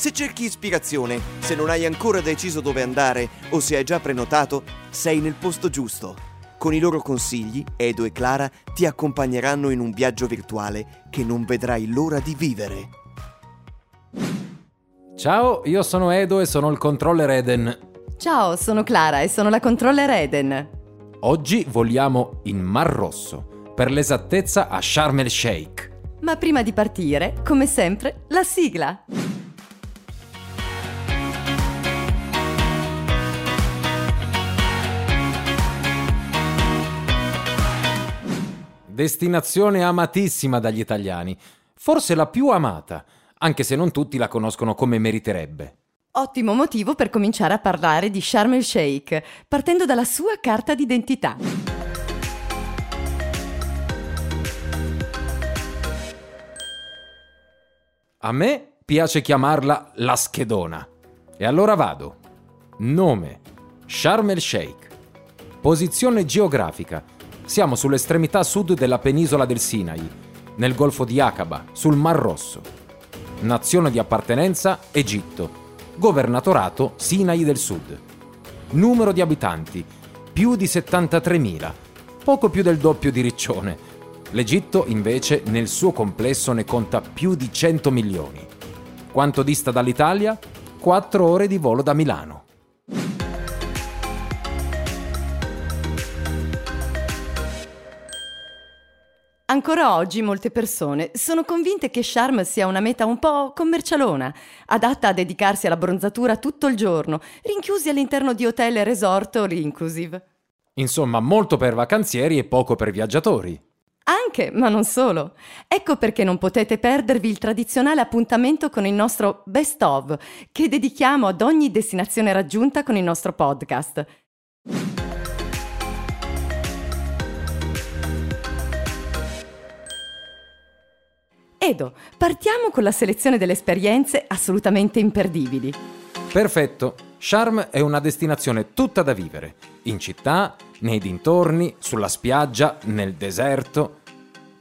Se cerchi ispirazione, se non hai ancora deciso dove andare o se hai già prenotato, sei nel posto giusto. Con i loro consigli, Edo e Clara ti accompagneranno in un viaggio virtuale che non vedrai l'ora di vivere. Ciao, io sono Edo e sono il controller Eden. Ciao, sono Clara e sono la controller Eden. Oggi voliamo in Mar Rosso, per l'esattezza a Sharm el Sheikh. Ma prima di partire, come sempre, la sigla. Destinazione amatissima dagli italiani, forse la più amata, anche se non tutti la conoscono come meriterebbe. Ottimo motivo per cominciare a parlare di Sharm el Sheikh, partendo dalla sua carta d'identità. A me piace chiamarla la schedona. E allora vado. Nome: Sharm el Sheikh. Posizione geografica: siamo sull'estremità sud della penisola del Sinai, nel golfo di Aqaba, sul Mar Rosso. Nazione di appartenenza: Egitto. Governatorato: Sinai del Sud. Numero di abitanti: più di 73.000, poco più del doppio di Riccione. L'Egitto invece nel suo complesso ne conta più di 100 milioni. Quanto dista dall'Italia? 4 ore di volo da Milano. Ancora oggi molte persone sono convinte che Sharm sia una meta un po' commercialona, adatta a dedicarsi alla bronzatura tutto il giorno, rinchiusi all'interno di hotel e resort all inclusive. Insomma, molto per vacanzieri e poco per viaggiatori. Anche, ma non solo. Ecco perché non potete perdervi il tradizionale appuntamento con il nostro Best of, che dedichiamo ad ogni destinazione raggiunta con il nostro podcast. Edo, partiamo con la selezione delle esperienze assolutamente imperdibili. Perfetto. Sharm è una destinazione tutta da vivere, in città, nei dintorni, sulla spiaggia, nel deserto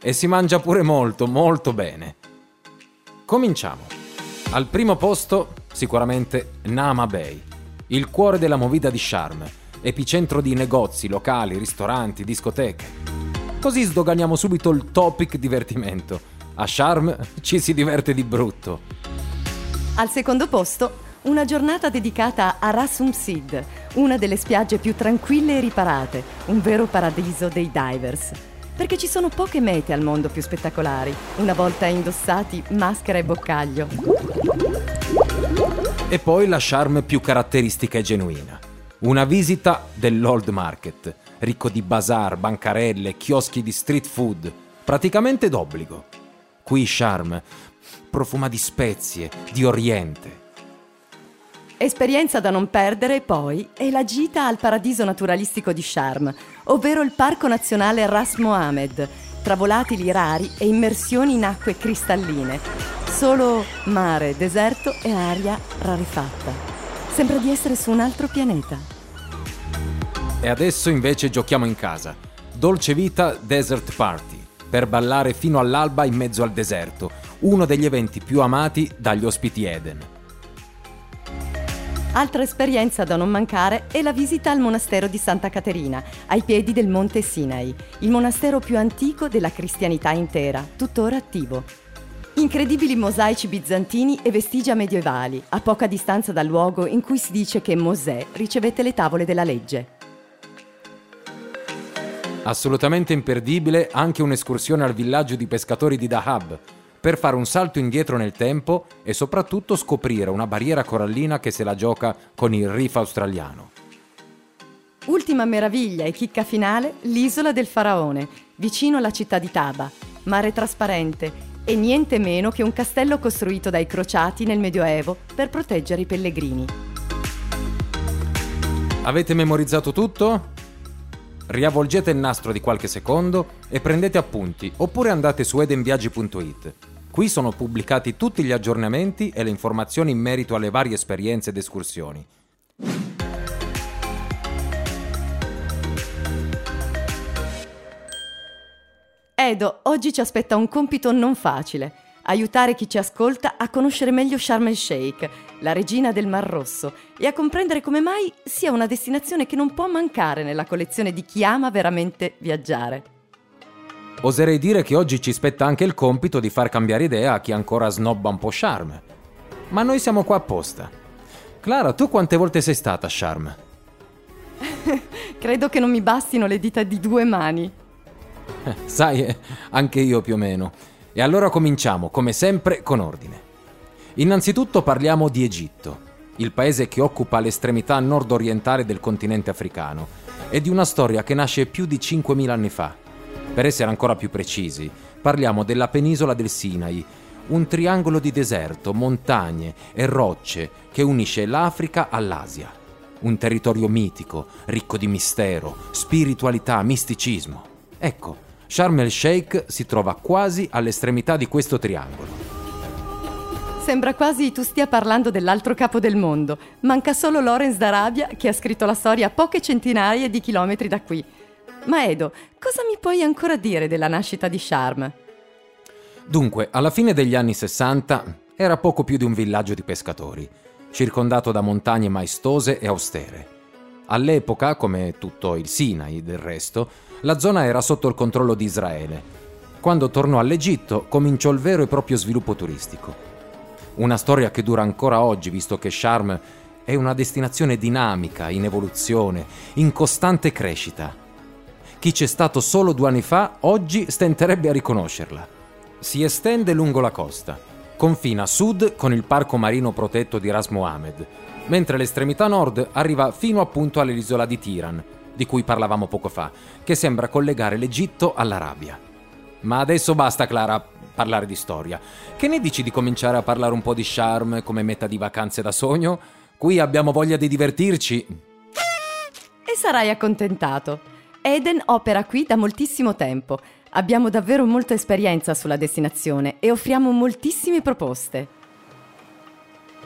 e si mangia pure molto, molto bene. Cominciamo. Al primo posto sicuramente Nama Bay, il cuore della movida di Sharm, epicentro di negozi, locali, ristoranti, discoteche. Così sdoganiamo subito il topic divertimento. A Sharm ci si diverte di brutto. Al secondo posto, una giornata dedicata a Rasum Sid, una delle spiagge più tranquille e riparate, un vero paradiso dei divers. Perché ci sono poche mete al mondo più spettacolari, una volta indossati maschera e boccaglio. E poi la charme più caratteristica e genuina. Una visita dell'Old Market, ricco di bazar, bancarelle, chioschi di street food, praticamente d'obbligo. Qui Charm profuma di spezie, di oriente. Esperienza da non perdere poi è la gita al paradiso naturalistico di Sharm, ovvero il Parco Nazionale Ras Mohammed, tra volatili rari e immersioni in acque cristalline. Solo mare, deserto e aria rarefatta. Sembra di essere su un altro pianeta. E adesso invece giochiamo in casa. Dolce Vita Desert Party, per ballare fino all'alba in mezzo al deserto, uno degli eventi più amati dagli ospiti Eden. Altra esperienza da non mancare è la visita al monastero di Santa Caterina, ai piedi del monte Sinai, il monastero più antico della cristianità intera, tuttora attivo. Incredibili mosaici bizantini e vestigia medievali, a poca distanza dal luogo in cui si dice che Mosè ricevette le tavole della legge. Assolutamente imperdibile anche un'escursione al villaggio di pescatori di Dahab, per fare un salto indietro nel tempo e soprattutto scoprire una barriera corallina che se la gioca con il reef australiano. Ultima meraviglia e chicca finale, l'isola del faraone, vicino alla città di Taba. Mare trasparente, e niente meno che un castello costruito dai crociati nel Medioevo per proteggere i pellegrini. Avete memorizzato tutto? Riavvolgete il nastro di qualche secondo e prendete appunti, oppure andate su edenviaggi.it. Qui sono pubblicati tutti gli aggiornamenti e le informazioni in merito alle varie esperienze ed escursioni. Edo, oggi ci aspetta un compito non facile. Aiutare chi ci ascolta a conoscere meglio Sharm el Sheikh, la regina del Mar Rosso, e a comprendere come mai sia una destinazione che non può mancare nella collezione di chi ama veramente viaggiare. Oserei dire che oggi ci spetta anche il compito di far cambiare idea a chi ancora snobba un po' Sharm. Ma noi siamo qua apposta. Clara, tu quante volte sei stata a Sharm? Credo che non mi bastino le dita di due mani. Sai, eh, anche io più o meno. E allora cominciamo, come sempre, con ordine. Innanzitutto parliamo di Egitto, il paese che occupa l'estremità nord-orientale del continente africano e di una storia che nasce più di 5.000 anni fa. Per essere ancora più precisi, parliamo della penisola del Sinai, un triangolo di deserto, montagne e rocce che unisce l'Africa all'Asia. Un territorio mitico, ricco di mistero, spiritualità, misticismo. Ecco, Sharm el Sheikh si trova quasi all'estremità di questo triangolo. Sembra quasi tu stia parlando dell'altro capo del mondo. Manca solo Lawrence d'Arabia che ha scritto la storia a poche centinaia di chilometri da qui. Ma Edo, cosa mi puoi ancora dire della nascita di Sharm? Dunque, alla fine degli anni 60 era poco più di un villaggio di pescatori, circondato da montagne maestose e austere. All'epoca, come tutto il Sinai del resto, la zona era sotto il controllo di Israele. Quando tornò all'Egitto cominciò il vero e proprio sviluppo turistico. Una storia che dura ancora oggi, visto che Sharm è una destinazione dinamica, in evoluzione, in costante crescita. Chi c'è stato solo due anni fa, oggi stenterebbe a riconoscerla. Si estende lungo la costa, confina a sud con il parco marino protetto di Ras Mohammed, mentre l'estremità nord arriva fino appunto all'isola di Tiran, di cui parlavamo poco fa, che sembra collegare l'Egitto all'Arabia. Ma adesso basta, Clara, parlare di storia. Che ne dici di cominciare a parlare un po' di charme come meta di vacanze da sogno? Qui abbiamo voglia di divertirci. E sarai accontentato. Eden opera qui da moltissimo tempo. Abbiamo davvero molta esperienza sulla destinazione e offriamo moltissime proposte.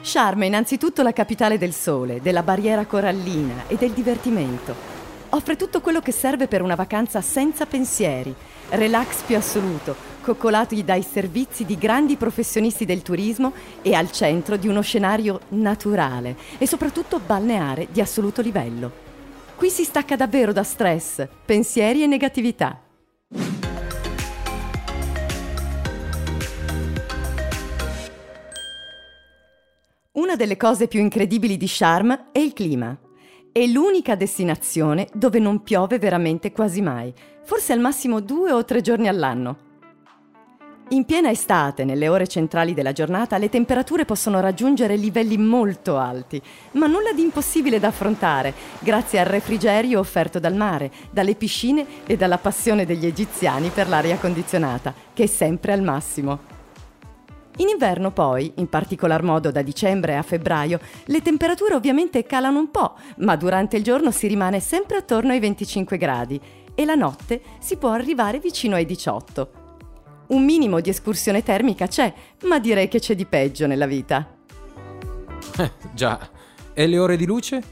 Sharm è innanzitutto la capitale del sole, della barriera corallina e del divertimento offre tutto quello che serve per una vacanza senza pensieri, relax più assoluto, coccolati dai servizi di grandi professionisti del turismo e al centro di uno scenario naturale e soprattutto balneare di assoluto livello. Qui si stacca davvero da stress, pensieri e negatività. Una delle cose più incredibili di Sharm è il clima. È l'unica destinazione dove non piove veramente quasi mai, forse al massimo due o tre giorni all'anno. In piena estate, nelle ore centrali della giornata, le temperature possono raggiungere livelli molto alti, ma nulla di impossibile da affrontare, grazie al refrigerio offerto dal mare, dalle piscine e dalla passione degli egiziani per l'aria condizionata, che è sempre al massimo. In inverno poi, in particolar modo da dicembre a febbraio, le temperature ovviamente calano un po', ma durante il giorno si rimane sempre attorno ai 25 gradi e la notte si può arrivare vicino ai 18. Un minimo di escursione termica c'è, ma direi che c'è di peggio nella vita. Eh, già. E le ore di luce?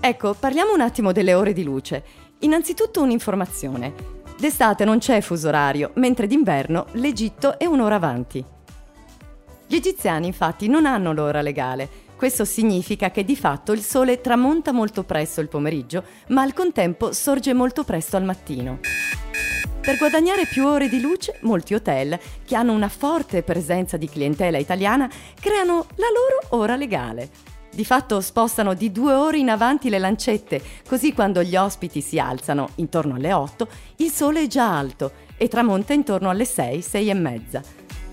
Ecco, parliamo un attimo delle ore di luce. Innanzitutto un'informazione. D'estate non c'è fuso orario, mentre d'inverno l'Egitto è un'ora avanti. Gli egiziani infatti non hanno l'ora legale. Questo significa che di fatto il sole tramonta molto presto il pomeriggio, ma al contempo sorge molto presto al mattino. Per guadagnare più ore di luce, molti hotel, che hanno una forte presenza di clientela italiana, creano la loro ora legale. Di fatto spostano di due ore in avanti le lancette, così quando gli ospiti si alzano intorno alle 8, il sole è già alto e tramonta intorno alle 6, 6 e mezza.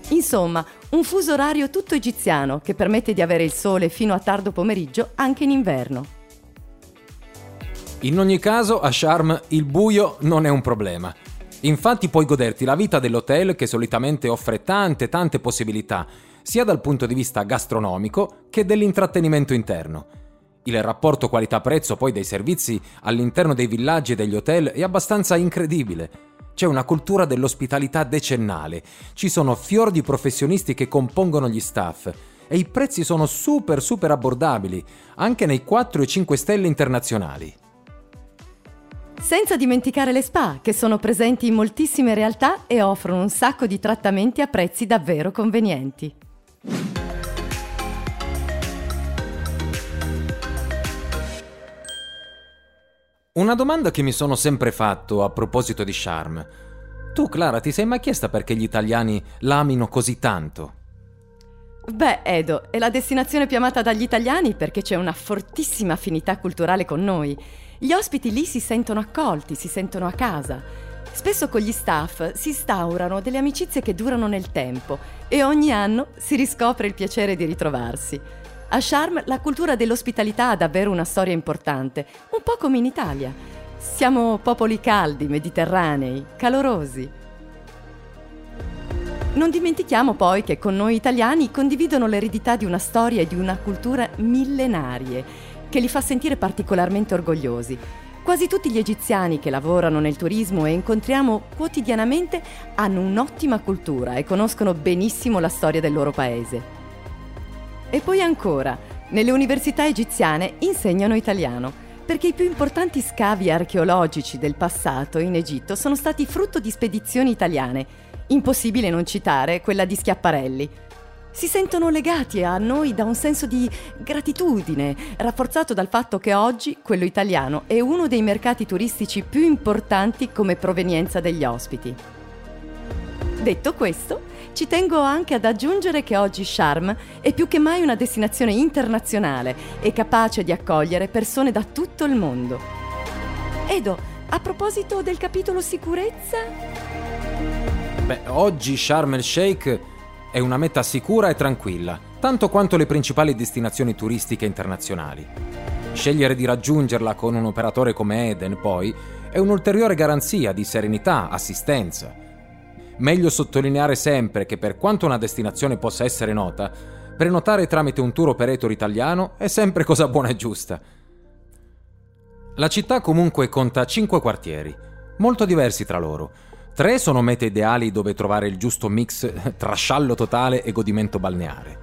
Insomma, un fuso orario tutto egiziano che permette di avere il sole fino a tardo pomeriggio anche in inverno. In ogni caso, a Sharm il buio non è un problema. Infatti puoi goderti la vita dell'hotel che solitamente offre tante tante possibilità, sia dal punto di vista gastronomico che dell'intrattenimento interno. Il rapporto qualità-prezzo poi dei servizi all'interno dei villaggi e degli hotel è abbastanza incredibile. C'è una cultura dell'ospitalità decennale, ci sono fior di professionisti che compongono gli staff e i prezzi sono super super abbordabili, anche nei 4 e 5 stelle internazionali. Senza dimenticare le spa, che sono presenti in moltissime realtà e offrono un sacco di trattamenti a prezzi davvero convenienti. Una domanda che mi sono sempre fatto a proposito di Charm. Tu, Clara, ti sei mai chiesta perché gli italiani l'amino così tanto? Beh, Edo, è la destinazione più amata dagli italiani perché c'è una fortissima affinità culturale con noi. Gli ospiti lì si sentono accolti, si sentono a casa. Spesso con gli staff si instaurano delle amicizie che durano nel tempo e ogni anno si riscopre il piacere di ritrovarsi. A Charm la cultura dell'ospitalità ha davvero una storia importante, un po' come in Italia. Siamo popoli caldi, mediterranei, calorosi. Non dimentichiamo poi che con noi italiani condividono l'eredità di una storia e di una cultura millenarie, che li fa sentire particolarmente orgogliosi. Quasi tutti gli egiziani che lavorano nel turismo e incontriamo quotidianamente hanno un'ottima cultura e conoscono benissimo la storia del loro paese. E poi ancora, nelle università egiziane insegnano italiano, perché i più importanti scavi archeologici del passato in Egitto sono stati frutto di spedizioni italiane Impossibile non citare quella di Schiaparelli. Si sentono legati a noi da un senso di gratitudine, rafforzato dal fatto che oggi quello italiano è uno dei mercati turistici più importanti come provenienza degli ospiti. Detto questo, ci tengo anche ad aggiungere che oggi Charm è più che mai una destinazione internazionale e capace di accogliere persone da tutto il mondo. Edo, a proposito del capitolo sicurezza... Beh, oggi Sharm el Sheikh è una meta sicura e tranquilla, tanto quanto le principali destinazioni turistiche internazionali. Scegliere di raggiungerla con un operatore come Eden, poi, è un'ulteriore garanzia di serenità, assistenza. Meglio sottolineare sempre che per quanto una destinazione possa essere nota, prenotare tramite un tour operator italiano è sempre cosa buona e giusta. La città comunque conta 5 quartieri, molto diversi tra loro, Tre sono mete ideali dove trovare il giusto mix tra sciallo totale e godimento balneare.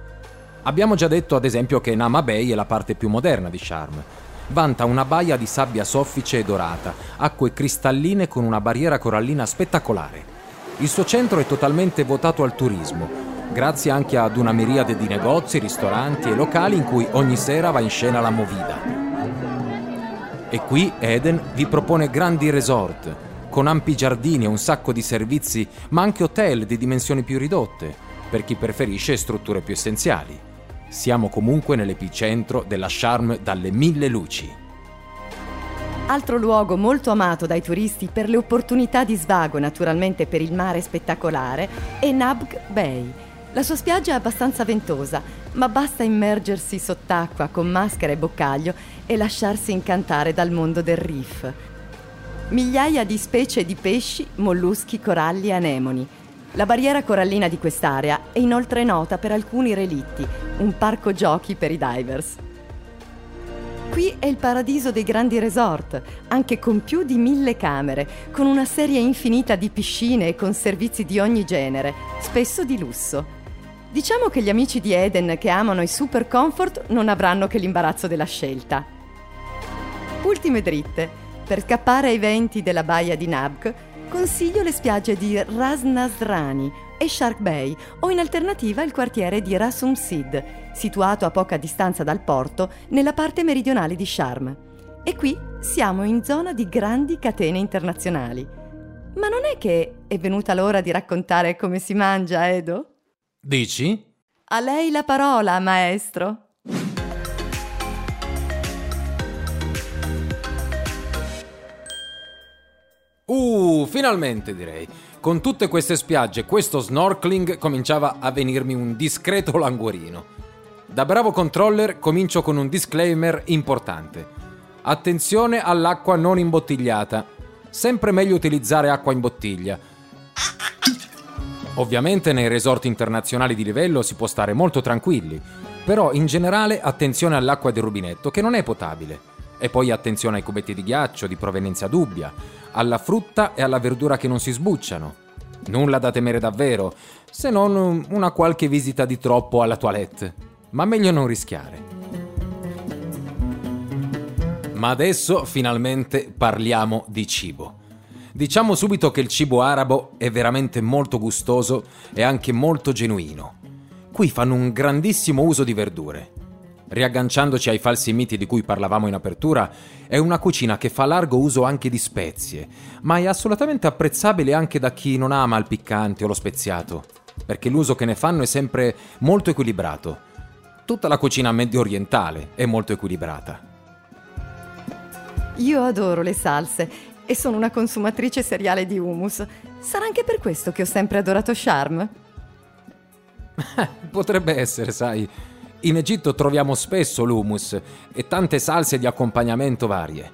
Abbiamo già detto ad esempio che Nama Bay è la parte più moderna di Charm. Vanta una baia di sabbia soffice e dorata, acque cristalline con una barriera corallina spettacolare. Il suo centro è totalmente votato al turismo, grazie anche ad una miriade di negozi, ristoranti e locali in cui ogni sera va in scena la movida. E qui Eden vi propone grandi resort, con ampi giardini e un sacco di servizi, ma anche hotel di dimensioni più ridotte, per chi preferisce strutture più essenziali. Siamo comunque nell'epicentro della charme dalle mille luci. Altro luogo molto amato dai turisti per le opportunità di svago naturalmente per il mare spettacolare è Nabg Bay. La sua spiaggia è abbastanza ventosa, ma basta immergersi sott'acqua con maschera e boccaglio e lasciarsi incantare dal mondo del reef, migliaia di specie di pesci, molluschi, coralli e anemoni. La barriera corallina di quest'area è inoltre nota per alcuni relitti, un parco giochi per i divers. Qui è il paradiso dei grandi resort, anche con più di mille camere, con una serie infinita di piscine e con servizi di ogni genere, spesso di lusso. Diciamo che gli amici di Eden che amano i super comfort non avranno che l'imbarazzo della scelta. Ultime dritte. Per scappare ai venti della baia di Nabk, consiglio le spiagge di Ras Nasrani e Shark Bay o in alternativa il quartiere di Rasum Sid, situato a poca distanza dal porto nella parte meridionale di Sharm. E qui siamo in zona di grandi catene internazionali. Ma non è che è venuta l'ora di raccontare come si mangia, Edo? Dici? A lei la parola, maestro. Finalmente direi. Con tutte queste spiagge questo snorkeling cominciava a venirmi un discreto languorino. Da bravo controller comincio con un disclaimer importante. Attenzione all'acqua non imbottigliata. sempre meglio utilizzare acqua in bottiglia. Ovviamente nei resort internazionali di livello si può stare molto tranquilli, però in generale attenzione all'acqua del rubinetto che non è potabile. E poi attenzione ai cubetti di ghiaccio di provenienza dubbia, alla frutta e alla verdura che non si sbucciano. Nulla da temere davvero, se non una qualche visita di troppo alla toilette. Ma meglio non rischiare. Ma adesso finalmente parliamo di cibo. Diciamo subito che il cibo arabo è veramente molto gustoso e anche molto genuino. Qui fanno un grandissimo uso di verdure. Riagganciandoci ai falsi miti di cui parlavamo in apertura, è una cucina che fa largo uso anche di spezie, ma è assolutamente apprezzabile anche da chi non ama il piccante o lo speziato, perché l'uso che ne fanno è sempre molto equilibrato. Tutta la cucina medio orientale è molto equilibrata. Io adoro le salse e sono una consumatrice seriale di hummus. Sarà anche per questo che ho sempre adorato Charm? Potrebbe essere, sai. In Egitto troviamo spesso l'hummus e tante salse di accompagnamento varie.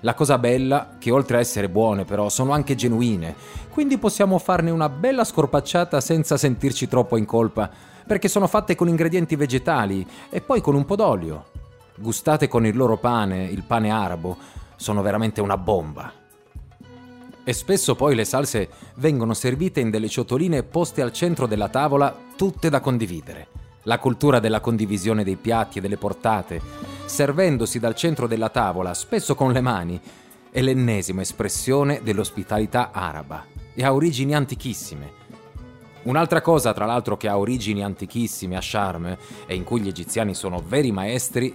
La cosa bella, che oltre a essere buone però sono anche genuine, quindi possiamo farne una bella scorpacciata senza sentirci troppo in colpa, perché sono fatte con ingredienti vegetali e poi con un po' d'olio. Gustate con il loro pane, il pane arabo, sono veramente una bomba. E spesso poi le salse vengono servite in delle ciotoline poste al centro della tavola, tutte da condividere. La cultura della condivisione dei piatti e delle portate, servendosi dal centro della tavola, spesso con le mani, è l'ennesima espressione dell'ospitalità araba e ha origini antichissime. Un'altra cosa, tra l'altro, che ha origini antichissime a Sharm e in cui gli egiziani sono veri maestri,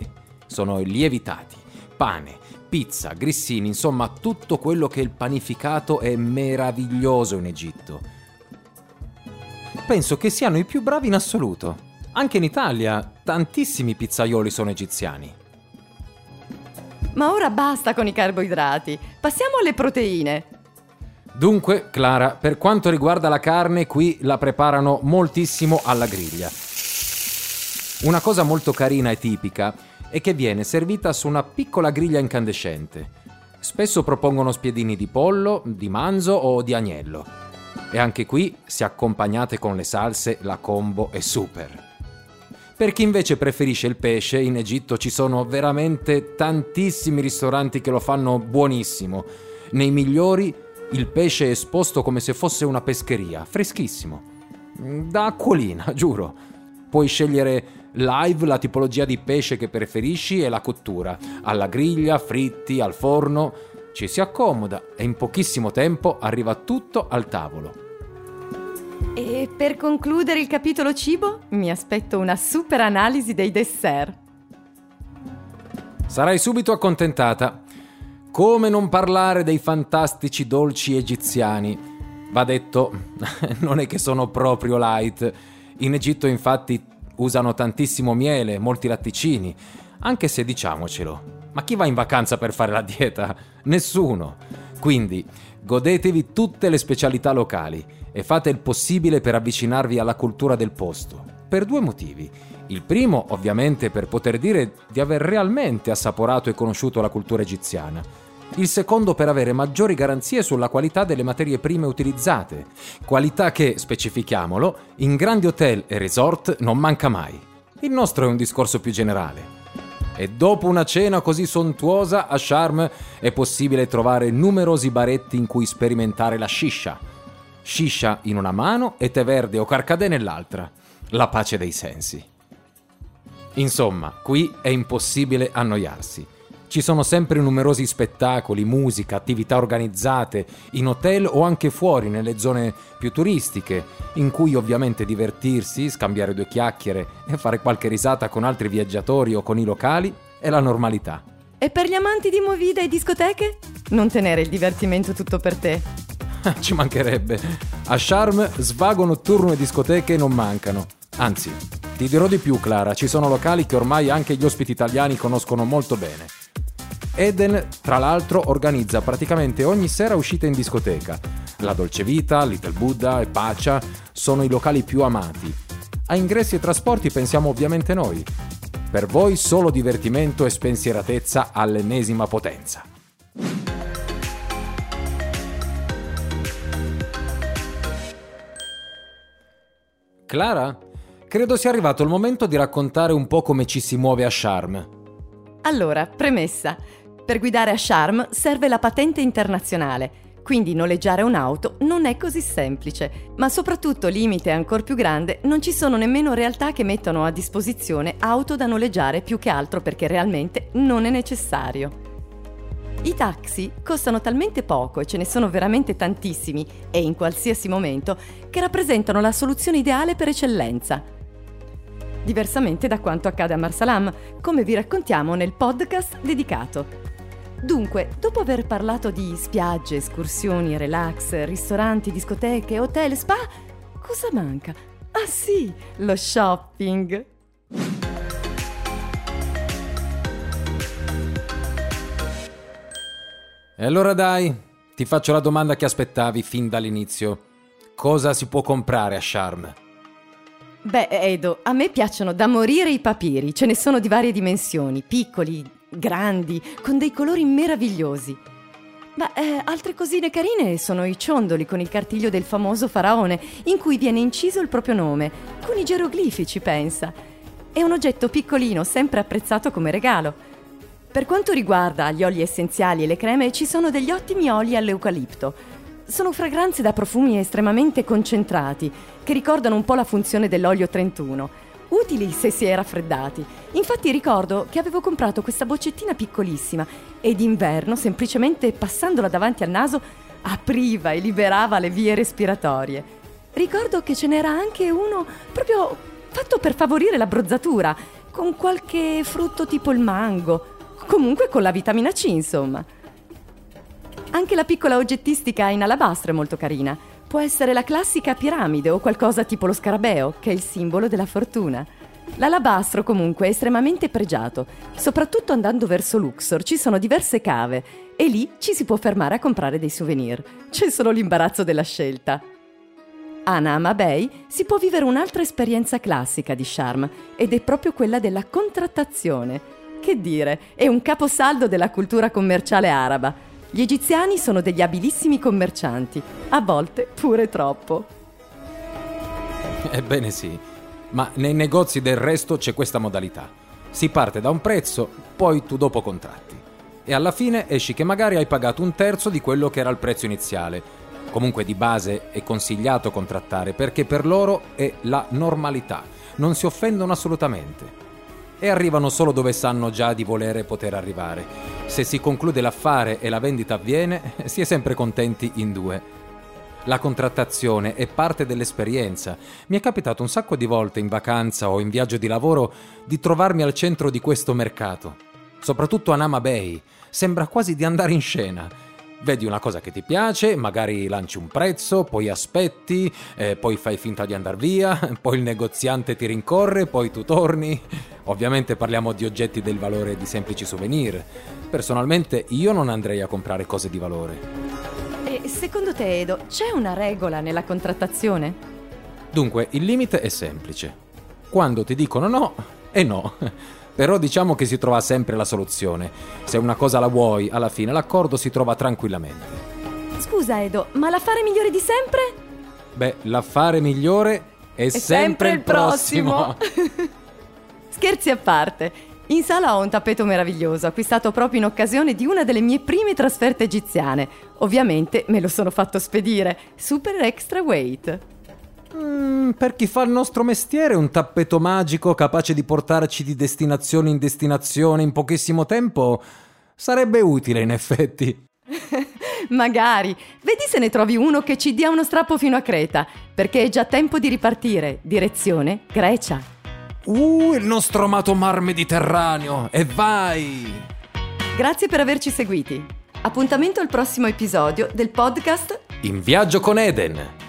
sono i lievitati, pane, pizza, grissini, insomma tutto quello che il panificato è meraviglioso in Egitto. Penso che siano i più bravi in assoluto. Anche in Italia tantissimi pizzaioli sono egiziani. Ma ora basta con i carboidrati, passiamo alle proteine. Dunque, Clara, per quanto riguarda la carne, qui la preparano moltissimo alla griglia. Una cosa molto carina e tipica e che viene servita su una piccola griglia incandescente. Spesso propongono spiedini di pollo, di manzo o di agnello. E anche qui, se accompagnate con le salse, la combo è super. Per chi invece preferisce il pesce, in Egitto ci sono veramente tantissimi ristoranti che lo fanno buonissimo. Nei migliori il pesce è esposto come se fosse una pescheria, freschissimo. Da acquolina, giuro. Puoi scegliere live la tipologia di pesce che preferisci e la cottura, alla griglia, fritti, al forno. Ci si accomoda e in pochissimo tempo arriva tutto al tavolo. E per concludere il capitolo cibo, mi aspetto una super analisi dei dessert. Sarai subito accontentata. Come non parlare dei fantastici dolci egiziani? Va detto, non è che sono proprio light. In Egitto infatti Usano tantissimo miele, molti latticini, anche se diciamocelo, ma chi va in vacanza per fare la dieta? Nessuno. Quindi godetevi tutte le specialità locali e fate il possibile per avvicinarvi alla cultura del posto, per due motivi. Il primo, ovviamente, per poter dire di aver realmente assaporato e conosciuto la cultura egiziana il secondo per avere maggiori garanzie sulla qualità delle materie prime utilizzate, qualità che, specifichiamolo, in grandi hotel e resort non manca mai. Il nostro è un discorso più generale. E dopo una cena così sontuosa a Sharm è possibile trovare numerosi baretti in cui sperimentare la shisha. Shisha in una mano e tè verde o carcadè nell'altra. La pace dei sensi. Insomma, qui è impossibile annoiarsi. Ci sono sempre numerosi spettacoli, musica, attività organizzate, in hotel o anche fuori, nelle zone più turistiche, in cui ovviamente divertirsi, scambiare due chiacchiere e fare qualche risata con altri viaggiatori o con i locali è la normalità. E per gli amanti di movida e discoteche? Non tenere il divertimento tutto per te. Ci mancherebbe. A Charm svago notturno e discoteche non mancano. Anzi, ti dirò di più, Clara, ci sono locali che ormai anche gli ospiti italiani conoscono molto bene. Eden, tra l'altro, organizza praticamente ogni sera uscite in discoteca. La Dolce Vita, Little Buddha e Pacia sono i locali più amati. A ingressi e trasporti pensiamo ovviamente noi. Per voi solo divertimento e spensieratezza all'ennesima potenza. Clara, credo sia arrivato il momento di raccontare un po' come ci si muove a Charm. Allora, premessa. Per guidare a Charm serve la patente internazionale, quindi noleggiare un'auto non è così semplice, ma soprattutto limite ancora più grande, non ci sono nemmeno realtà che mettono a disposizione auto da noleggiare più che altro perché realmente non è necessario. I taxi costano talmente poco e ce ne sono veramente tantissimi e in qualsiasi momento che rappresentano la soluzione ideale per eccellenza. Diversamente da quanto accade a Marsalam, come vi raccontiamo nel podcast dedicato. Dunque, dopo aver parlato di spiagge, escursioni, relax, ristoranti, discoteche, hotel, spa, cosa manca? Ah sì, lo shopping. E allora dai, ti faccio la domanda che aspettavi fin dall'inizio. Cosa si può comprare a Charm? Beh, Edo, a me piacciono da morire i papiri, ce ne sono di varie dimensioni, piccoli, grandi, con dei colori meravigliosi. Ma eh, altre cosine carine sono i ciondoli con il cartiglio del famoso faraone, in cui viene inciso il proprio nome, con i geroglifici, pensa. È un oggetto piccolino, sempre apprezzato come regalo. Per quanto riguarda gli oli essenziali e le creme, ci sono degli ottimi oli all'eucalipto. Sono fragranze da profumi estremamente concentrati, che ricordano un po' la funzione dell'olio 31 utili se si è raffreddati. Infatti ricordo che avevo comprato questa boccettina piccolissima e d'inverno, semplicemente passandola davanti al naso, apriva e liberava le vie respiratorie. Ricordo che ce n'era anche uno proprio fatto per favorire la brozzatura, con qualche frutto tipo il mango, comunque con la vitamina C, insomma. Anche la piccola oggettistica in alabastro è molto carina. Può essere la classica piramide o qualcosa tipo lo scarabeo, che è il simbolo della fortuna. L'alabastro comunque è estremamente pregiato, soprattutto andando verso Luxor ci sono diverse cave e lì ci si può fermare a comprare dei souvenir. C'è solo l'imbarazzo della scelta. A Nama Bay si può vivere un'altra esperienza classica di Charm ed è proprio quella della contrattazione. Che dire, è un caposaldo della cultura commerciale araba gli egiziani sono degli abilissimi commercianti, a volte pure troppo. Ebbene sì, ma nei negozi del resto c'è questa modalità. Si parte da un prezzo, poi tu dopo contratti. E alla fine esci che magari hai pagato un terzo di quello che era il prezzo iniziale. Comunque di base è consigliato contrattare perché per loro è la normalità, non si offendono assolutamente e arrivano solo dove sanno già di volere poter arrivare. Se si conclude l'affare e la vendita avviene, si è sempre contenti in due. La contrattazione è parte dell'esperienza. Mi è capitato un sacco di volte in vacanza o in viaggio di lavoro di trovarmi al centro di questo mercato. Soprattutto a Nama Bay. Sembra quasi di andare in scena vedi una cosa che ti piace, magari lanci un prezzo, poi aspetti, eh, poi fai finta di andare via, poi il negoziante ti rincorre, poi tu torni. Ovviamente parliamo di oggetti del valore di semplici souvenir. Personalmente io non andrei a comprare cose di valore. E secondo te, Edo, c'è una regola nella contrattazione? Dunque, il limite è semplice. Quando ti dicono no, è no. Però diciamo che si trova sempre la soluzione. Se una cosa la vuoi, alla fine l'accordo si trova tranquillamente. Scusa Edo, ma l'affare migliore di sempre? Beh, l'affare migliore è, è sempre, sempre, il prossimo. prossimo. Scherzi a parte. In sala ho un tappeto meraviglioso, acquistato proprio in occasione di una delle mie prime trasferte egiziane. Ovviamente me lo sono fatto spedire, super extra weight. Mm, per chi fa il nostro mestiere, un tappeto magico capace di portarci di destinazione in destinazione in pochissimo tempo sarebbe utile, in effetti. Magari. Vedi se ne trovi uno che ci dia uno strappo fino a Creta, perché è già tempo di ripartire. Direzione Grecia. Uh, il nostro amato mar Mediterraneo! E vai! Grazie per averci seguiti. Appuntamento al prossimo episodio del podcast In viaggio con Eden